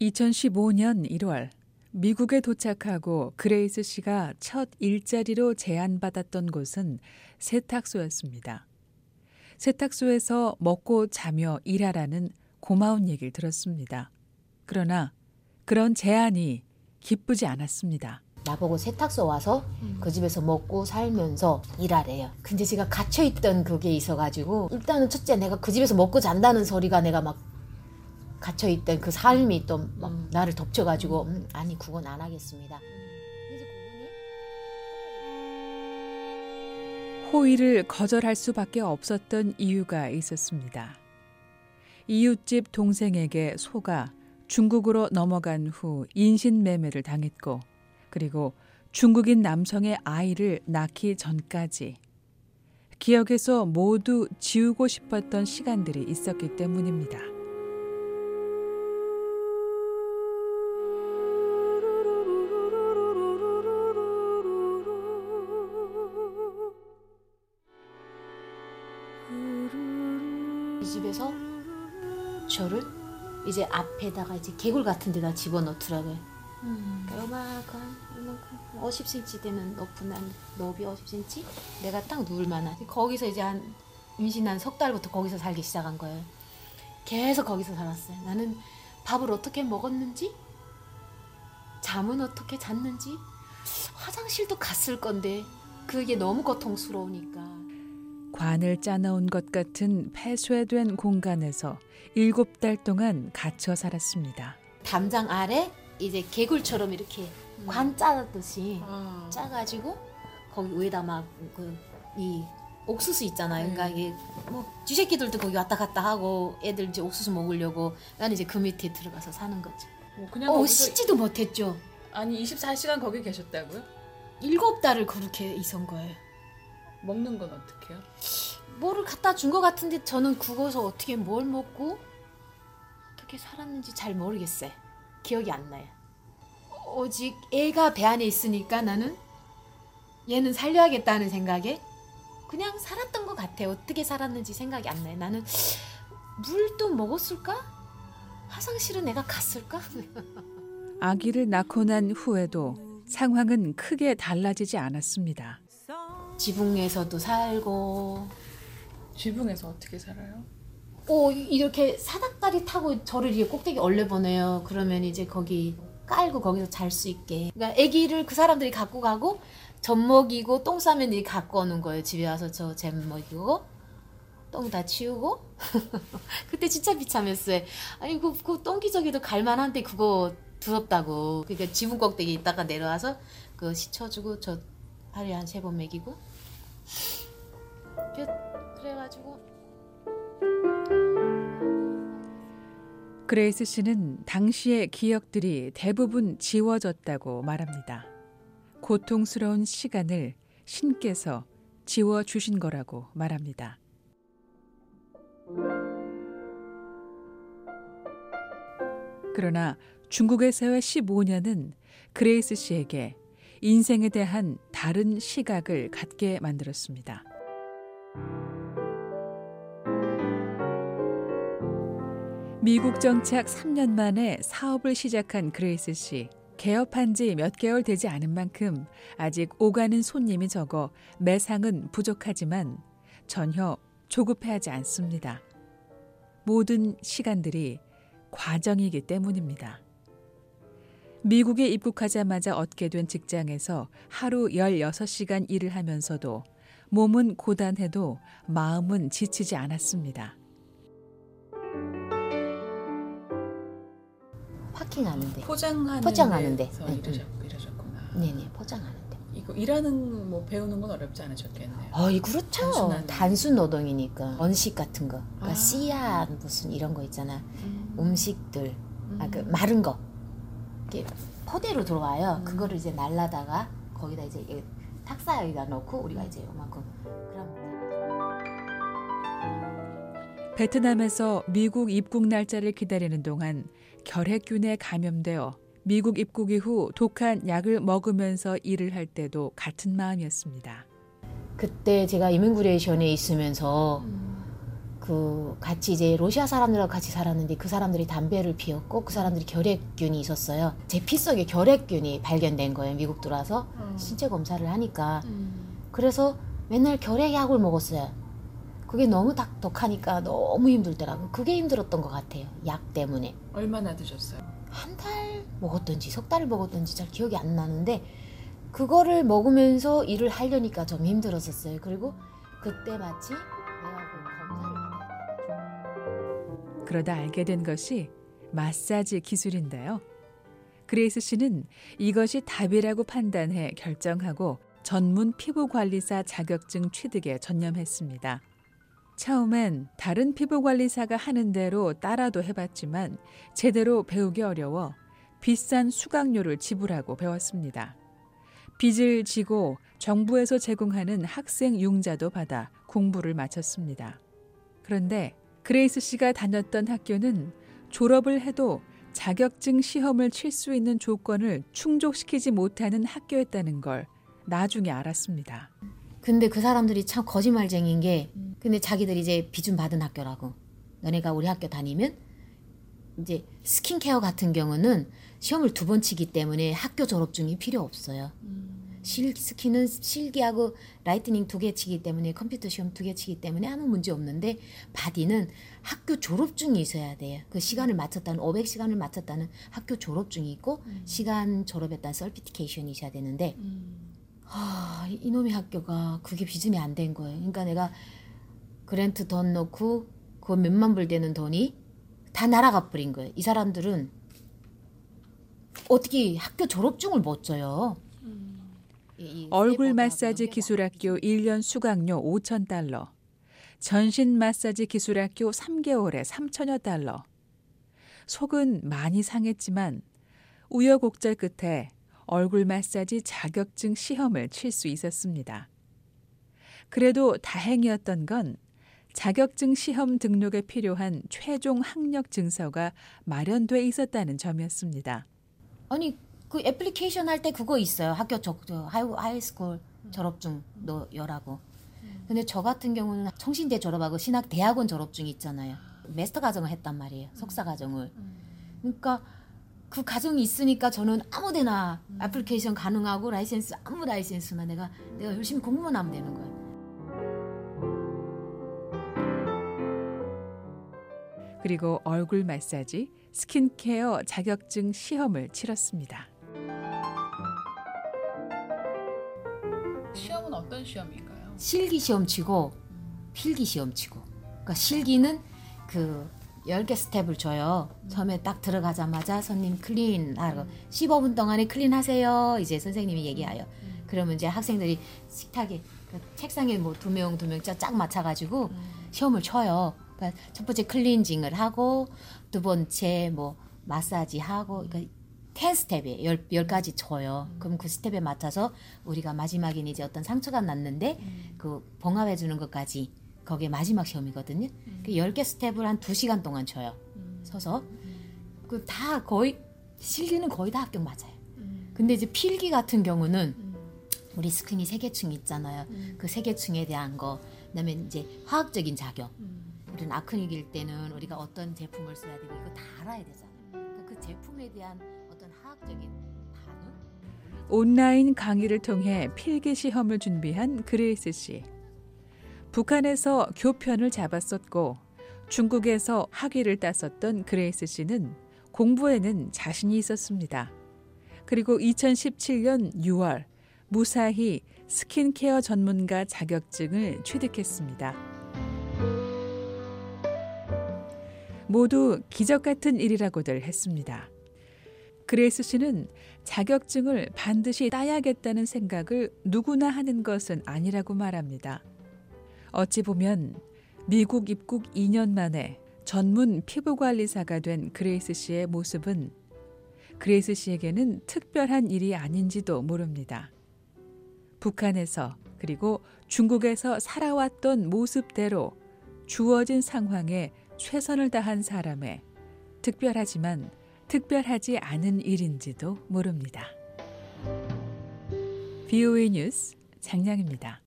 2015년 1월 미국에 도착하고 그레이스 씨가 첫 일자리로 제안받았던 곳은 세탁소였습니다. 세탁소에서 먹고 자며 일하라는 고마운 얘기를 들었습니다. 그러나 그런 제안이 기쁘지 않았습니다. 나보고 세탁소 와서 그 집에서 먹고 살면서 일하래요. 근데 제가 갇혀있던 그게 있어가지고 일단은 첫째 내가 그 집에서 먹고 잔다는 소리가 내가 막 갇혀 있던 그 삶이 또 막 나를 덮쳐가지고 음, 아니 그건 안 하겠습니다. 호의를 거절할 수밖에 없었던 이유가 있었습니다. 이웃집 동생에게 속아 중국으로 넘어간 후 인신매매를 당했고 그리고 중국인 남성의 아이를 낳기 전까지 기억에서 모두 지우고 싶었던 시간들이 있었기 때문입니다. 이제 앞에다가 이제 개굴 같은 데다 집어넣더라고요. 그러니까 요만큼, 요만큼. 50cm 되는 높은 한 너비 50cm 내가 딱 누울 만한. 거기서 이제 한 임신 한 석 달부터 거기서 살기 시작한 거예요. 계속 거기서 살았어요. 나는 밥을 어떻게 먹었는지? 잠은 어떻게 잤는지? 화장실도 갔을 건데 그게 너무 고통스러우니까 관을 짜놓은 것 같은 폐쇄된 공간에서 일곱 달 동안 갇혀 살았습니다. 담장 아래 이제 개굴처럼 이렇게 관 짜듯이 짜가지고 거기 위에다 막그이 옥수수 있잖아요. 그러니까 이게 뭐 쥐새끼들도 거기 왔다 갔다 하고 애들 이제 옥수수 먹으려고 나는 이제 그 밑에 들어가서 사는 거지. 뭐 그냥 어 씻지도 못했죠. 아니 24시간 거기 계셨다고요? 일곱 달을 그렇게 있은 거예요. 먹는 건 어떻게 해요? 뭐를 갖다 준 것 같은데 저는 그거서 어떻게 뭘 먹고 어떻게 살았는지 잘 모르겠어요. 기억이 안 나요. 오직 애가 배 안에 있으니까 나는 얘는 살려야겠다는 생각에 그냥 살았던 것 같아요. 어떻게 살았는지 생각이 안 나요. 나는 물도 먹었을까? 화장실은 내가 갔을까? 아기를 낳고 난 후에도 상황은 크게 달라지지 않았습니다. 지붕에서도 살고 지붕에서 어떻게 살아요? 오 이렇게 사닥다리 타고 저를 이렇게 꼭대기 얼려보내요. 그러면 이제 거기 깔고 거기서 잘 수 있게. 그러니까 아기를 그 사람들이 갖고 가고 젖 먹이고 똥 싸면 이 갖고 오는 거예요. 집에 와서 저 잼 먹이고 똥 다 치우고. 그때 진짜 비참했어요. 아니 그, 그 똥기저귀도 갈만한데 그거 두렵다고. 그러니까 지붕 꼭대기 있다가 내려와서 그거 씻어주고 저 하루에 한 세 번 먹이고. 그- 그래가지고. 그레이스 씨는 당시의 기억들이 대부분 지워졌다고 말합니다. 고통스러운 시간을 신께서 지워 주신 거라고 말합니다. 그러나 중국에서의 15년은 그레이스 씨에게 인생에 대한 다른 시각을 갖게 만들었습니다. 미국 정착 3년 만에 사업을 시작한 그레이스 씨. 개업한 지 몇 개월 되지 않은 만큼 아직 오가는 손님이 적어 매상은 부족하지만 전혀 조급해하지 않습니다. 모든 시간들이 과정이기 때문입니다. 미국에 입국하자마자 얻게 된 직장에서 하루 16시간 일을 하면서도 몸은 고단해도 마음은 지치지 않았습니다. 파킹하는데. 포장하는 포장하는데. 응, 일하셨, 일하셨구나. 네네 포장하는데. 이거 일하는 뭐 배우는 건 어렵지 않으셨겠네요. 어이 그렇죠. 단순한- 단순 노동이니까 언식 같은 거, 그러니까 아. 씨앗 무슨 이런 거 있잖아. 음. 음식들, 아그 마른 거, 이렇게 포대로 들어와요. 그거를 이제 날라다가 거기다 이제 이 탁사에다 넣고 우리가 이제 요만큼 베트남에서 미국 입국 날짜를 기다리는 동안 결핵균에 감염되어 미국 입국 이후 독한 약을 먹으면서 일을 할 때도 같은 마음이었습니다. 그때 제가 이민그레이션에 있으면서 그 같이 이제 러시아 사람들하고 같이 살았는데 그 사람들이 담배를 피웠고 그 사람들이 결핵균이 있었어요. 제 피 속에 결핵균이 발견된 거예요. 미국 들어와서 신체 검사를 하니까 그래서 맨날 결핵약을 먹었어요. 그게 너무 닥- 독하니까 너무 힘들더라고. 그게 힘들었던 것 같아요. 약 때문에. 얼마나 드셨어요? 한 달 먹었던지 석 달을 먹었던지 잘 기억이 안 나는데 그거를 먹으면서 일을 하려니까 좀 힘들었었어요. 그리고 그때 마치 그러다 알게 된 것이 마사지 기술인데요. 그레이스 씨는 이것이 답이라고 판단해 결정하고 전문 피부 관리사 자격증 취득에 전념했습니다. 처음엔 다른 피부 관리사가 하는 대로 따라도 해봤지만 제대로 배우기 어려워 비싼 수강료를 지불하고 배웠습니다. 빚을 지고 정부에서 제공하는 학생 융자도 받아 공부를 마쳤습니다. 그런데 그레이스 씨가 다녔던 학교는 졸업을 해도 자격증 시험을 칠 수 있는 조건을 충족시키지 못하는 학교였다는 걸 나중에 알았습니다. 근데 그 사람들이 참 거짓말쟁이인 게 근데 자기들이 이제 비준 받은 학교라고 너네가 우리 학교 다니면 이제 스킨케어 같은 경우는 시험을 두 번 치기 때문에 학교 졸업 증이 필요 없어요. 실 skin은 실기하고 writing 두 개 치기 때문에 컴퓨터 시험 두 개 치기 때문에 아무 문제 없는데 body는 학교 졸업증이 있어야 돼요. 그 시간을 마쳤다는 500시간을 마쳤다는 학교 졸업증이 있고 시간 졸업했다는 certification이 있어야 되는데 아, 이- 이놈의 학교가 그게 비준이 안 된 거예요. 그러니까 내가 그랜트 돈 넣고 그 몇만 불 되는 돈이 다 날아가 버린 거예요. 이 사람들은 어떻게 학교 졸업증을 못 줘요? 얼굴 마사지 기술학교 1년 수강료 5천 달러, 전신 마사지 기술학교 3개월에 3천여 달러. 속은 많이 상했지만 우여곡절 끝에 얼굴 마사지 자격증 시험을 칠 수 있었습니다. 그래도 다행이었던 건 자격증 시험 등록에 필요한 최종 학력 증서가 마련돼 있었다는 점이었습니다. 아니 그 애플리케이션 할 때 그거 있어요. 학교 저, 저 high, high school 졸업증 넣으라고. 근데 저 같은 경우는 성신대 졸업하고 신학 대학원 졸업증이 있잖아요. 마스터 과정을 했단 말이에요. 석사 과정을. 그러니까 그 과정이 있으니까 저는 아무데나 애플리케이션 가능하고 라이센스 아무 license나 내가 내가 열심히 공부만 하면 되는 거예요. 그리고 얼굴 마사지, 스킨케어 자격증 시험을 치렀습니다. 시험인가요? 실기 시험 치고 필기 시험 치고. 그러니까 실기는 그 10개 step을 줘요. 처음에 딱 들어가자마자 손님 clean 하고 15분 동안에 clean 하세요. 이제 선생님이 얘기해요. 그러면 이제 학생들이 식탁에 그 책상에 뭐 두 명 두명짝 맞춰 가지고 시험을 쳐요. 그러니까 첫 번째 cleansing을 하고 두 번째 뭐 마사지 하고 그러니까 10 step이에요. 열, 열 가지 쳐요. 그럼 그 step에 맞춰서 우리가 마지막에는 이제 어떤 상처가 났는데 그 봉합해 주는 것까지 거기에 마지막 시험이거든요. 그 10개 step을 한 2시간 동안 쳐요. 서서. 그 다 거의 실기는 거의 다 합격 맞아요. 근데 이제 필기 같은 경우는 우리 skin이 세 개층 있잖아요. 그 세 개층에 대한 거, 그다음에 이제 화학적인 작용. 이런 acne일 때는 우리가 어떤 제품을 써야 되고 이거 다 알아야 되잖아요. 그러니까 그 제품에 대한. 온라인 강의를 통해 필기 시험을 준비한 그레이스 씨. 북한에서 교편을 잡았었고 중국에서 학위를 땄었던 그레이스 씨는 공부에는 자신이 있었습니다. 그리고 2017년 6월 무사히 스킨케어 전문가 자격증을 취득했습니다. 모두 기적 같은 일이라고들 했습니다. 그레이스 씨는 자격증을 반드시 따야겠다는 생각을 누구나 하는 것은 아니라고 말합니다. 어찌 보면 미국 입국 2년 만에 전문 피부관리사가 된 그레이스 씨의 모습은 그레이스 씨에게는 특별한 일이 아닌지도 모릅니다. 북한에서 그리고 중국에서 살아왔던 모습대로 주어진 상황에 최선을 다한 사람의 특별하지만 특별하지 않은 일인지도 모릅니다. BOA 뉴스 장량입니다.